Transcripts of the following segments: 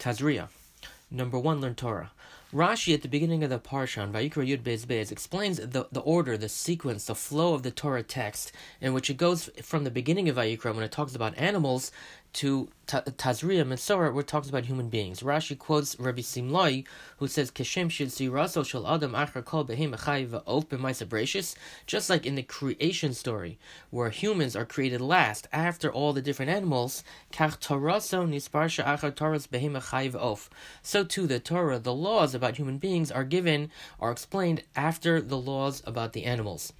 Tazria. Number one, learn Torah. Rashi at the beginning of the Parsha on Vayikra Yud Beis Beis explains the, the order, the sequence, the flow of the Torah text, in which it goes from the beginning of Vayikra when it talks about animals to Tazria Metzora, where it talks about human beings. Rashi quotes Rabbi Simlai, who says, "Keshem raso shel adam achar kol behem of b'maisa Just like in the creation story, where humans are created last after all the different animals, kach toraso nisparsha achar toras. So too, the Torah, the laws about human beings, are given, are explained after the laws about the animals.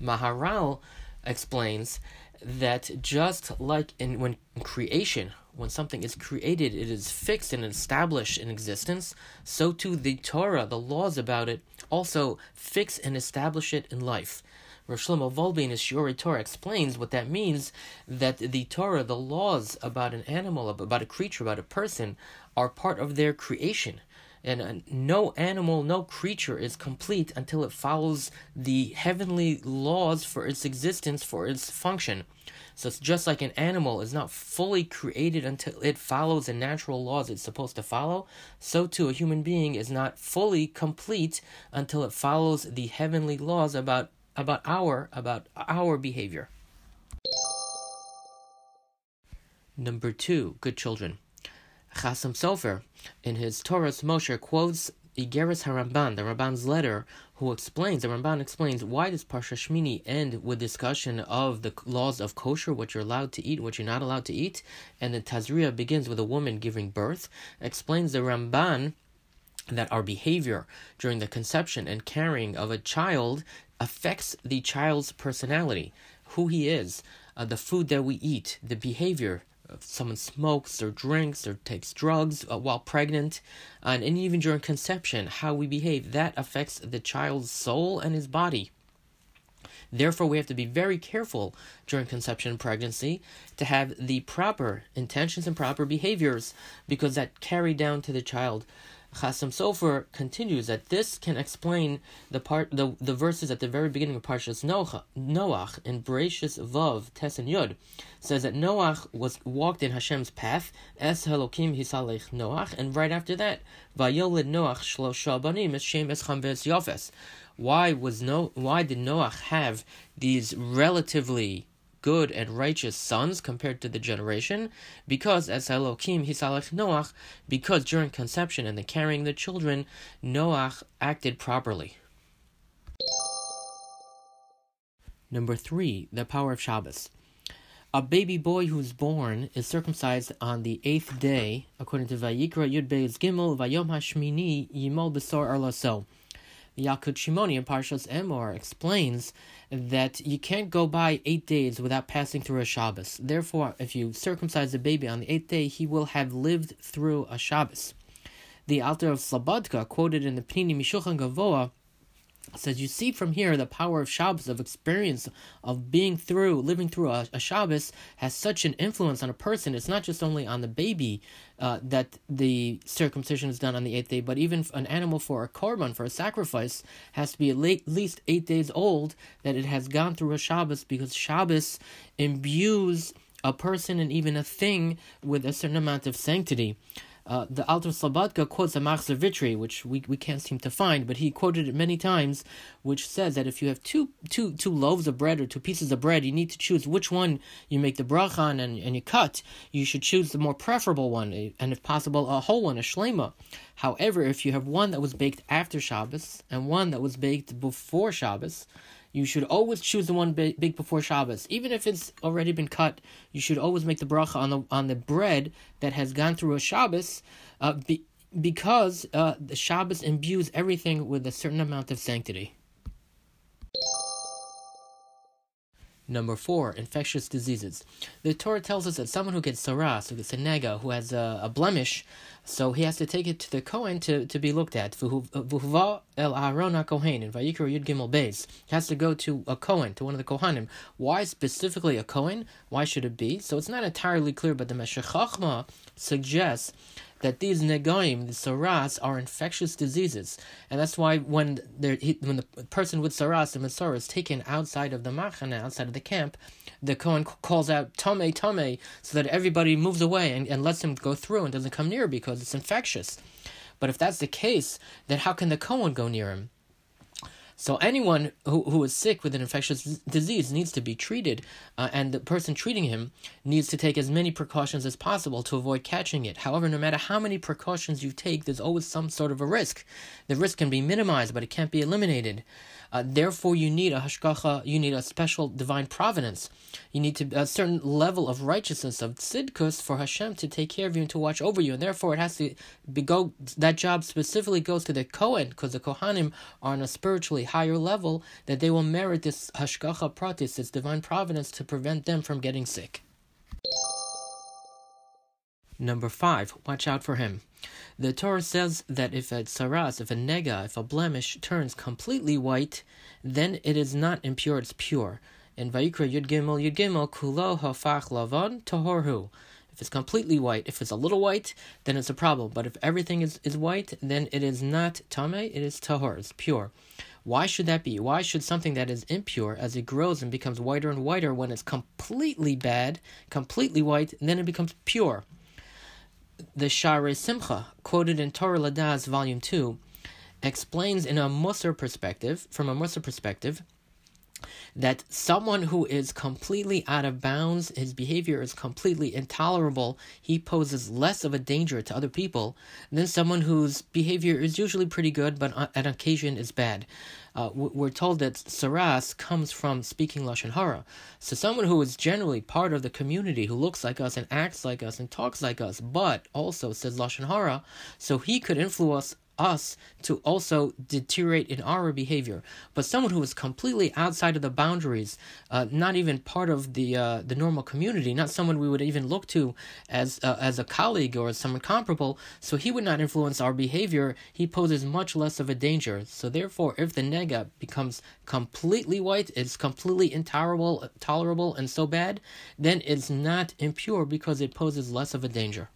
Maharal explains that just like in when creation, when something is created, it is fixed and established in existence, so too the Torah, the laws about it, also fix and establish it in life. Rosh Shlomo Wolbe in his Shiurei Torah explains what that means, that the Torah, the laws about an animal, about a creature, about a person, are part of their creation and uh, no animal, no creature is complete until it follows the heavenly laws for its existence, for its function. So it's just like an animal is not fully created until it follows the natural laws it's supposed to follow, so too a human being is not fully complete until it follows the heavenly laws about about our about our behavior. Number two, good children. Chassam Sofer, in his Toras Moshe, quotes Igeris Haramban, the Ramban's letter, who explains, the Ramban explains, why does Parsha Shmini end with discussion of the laws of kosher, what you're allowed to eat, what you're not allowed to eat, and the Tazria begins with a woman giving birth, explains the Ramban that our behavior during the conception and carrying of a child affects the child's personality, who he is, uh, the food that we eat, the behavior, if someone smokes or drinks or takes drugs uh, while pregnant, and, and even during conception, how we behave, that affects the child's soul and his body. Therefore, we have to be very careful during conception and pregnancy to have the proper intentions and proper behaviors because that carry down to the child. Chassam Sofer continues that this can explain the part the, the verses at the very beginning of Parshas Noach Noach in Bereshis Vav Tes and Yud says that Noach was walked in Hashem's path Es Elokim Hisalech Noach and right after that Vayolid Noach Shlosha Banim Es Shem Es Yofes. Why was no why did Noach have these relatively good and righteous sons compared to the generation, because as Elohim Hisalech Noach, because during conception and the carrying the children, Noach acted properly. Number three, the power of Shabbos. A baby boy who's born is circumcised on the eighth day, according to Vayikra Yud Beis Gimel Vayom Hashmini Yimol Besor Arlaso. Yalkut Shimoni in Parshas Emor explains that you can't go by eight days without passing through a Shabbos. Therefore, if you circumcise a baby on the eighth day, he will have lived through a Shabbos. The Alter of Slobodka, quoted in the Pnini Mishulchan Gavoa, says you see from here the power of Shabbos, of experience of being through, living through a, a Shabbos has such an influence on a person. It's not just only on the baby uh, that the circumcision is done on the eighth day, but even an animal for a korban, for a sacrifice, has to be at least eight days old that it has gone through a Shabbos because Shabbos imbues a person and even a thing with a certain amount of sanctity. Uh, the Alter Slobodka quotes a Machzor Vitri, which we, we can't seem to find, but he quoted it many times, which says that if you have two, two, two loaves of bread or two pieces of bread, you need to choose which one you make the bracha on and, and you cut. You should choose the more preferable one, eh, and if possible, a whole one, a shlema. However, if you have one that was baked after Shabbos and one that was baked before Shabbos, you should always choose the one big, before Shabbos, even if it's already been cut. You should always make the bracha on the on the bread that has gone through a Shabbos, uh, be, because uh, the Shabbos imbues everything with a certain amount of sanctity. Number four, infectious diseases. The Torah tells us that someone who gets saras, who gets a nega, who has a, a blemish, so he has to take it to the Kohen to, to be looked at. Vuhva el Aaron Kohen in Vayikra Yud Gimel Beis. Has to go to a Kohen, to one of the Kohanim. Why specifically a Kohen? Why should it be? So it's not entirely clear, but the Meshech suggests that these negaim, the saras, are infectious diseases, and that's why when he, when the person with saras and mitzvah is taken outside of the machana, outside of the camp, the Kohen calls out tome tome, so that everybody moves away and, and lets him go through and doesn't come near because it's infectious. But if that's the case, then how can the Kohen go near him? So anyone who, who is sick with an infectious disease needs to be treated, uh, and the person treating him needs to take as many precautions as possible to avoid catching it. However, no matter how many precautions you take, there's always some sort of a risk. The risk can be minimized, but it can't be eliminated. Uh, therefore, you need a hashgacha, you need a special divine providence. You need to a certain level of righteousness of tzidkus for Hashem to take care of you and to watch over you, and therefore it has to be go. That job specifically goes to the Kohen because the Kohanim are on a spiritually higher level that they will merit this hashgacha pratis, this divine providence, to prevent them from getting sick. Number five, watch out for him. The Torah says that if a tsaras, if a nega, if a blemish turns completely white, then it is not impure, it's pure. In Vayikra Yud Gimel Yud Gimel Kulo Hafach Lavon Tahorhu. If it's completely white, if it's a little white, then it's a problem. But if everything is, is white, then it is not tame, it is tahor, it's pure. Why should that be? Why should something that is impure, as it grows and becomes whiter and whiter, when it's completely bad, completely white, then it becomes pure? the Share Simcha, quoted in Torah L'Daas, Volume 2, explains in a Musar perspective, from a Musar perspective, that someone who is completely out of bounds, his behavior is completely intolerable, he poses less of a danger to other people than someone whose behavior is usually pretty good but on occasion is bad. Uh, we're told that saras comes from speaking lashon hara. So someone who is generally part of the community, who looks like us and acts like us and talks like us, but also says lashon hara, so he could influence us to also deteriorate in our behavior. But someone who is completely outside of the boundaries, uh, not even part of the uh, the normal community, not someone we would even look to as uh, as a colleague or as someone comparable, so he would not influence our behavior. He poses much less of a danger. So therefore, if the nega becomes completely white, it's completely intolerable, tolerable, and so bad, then it's not impure because it poses less of a danger.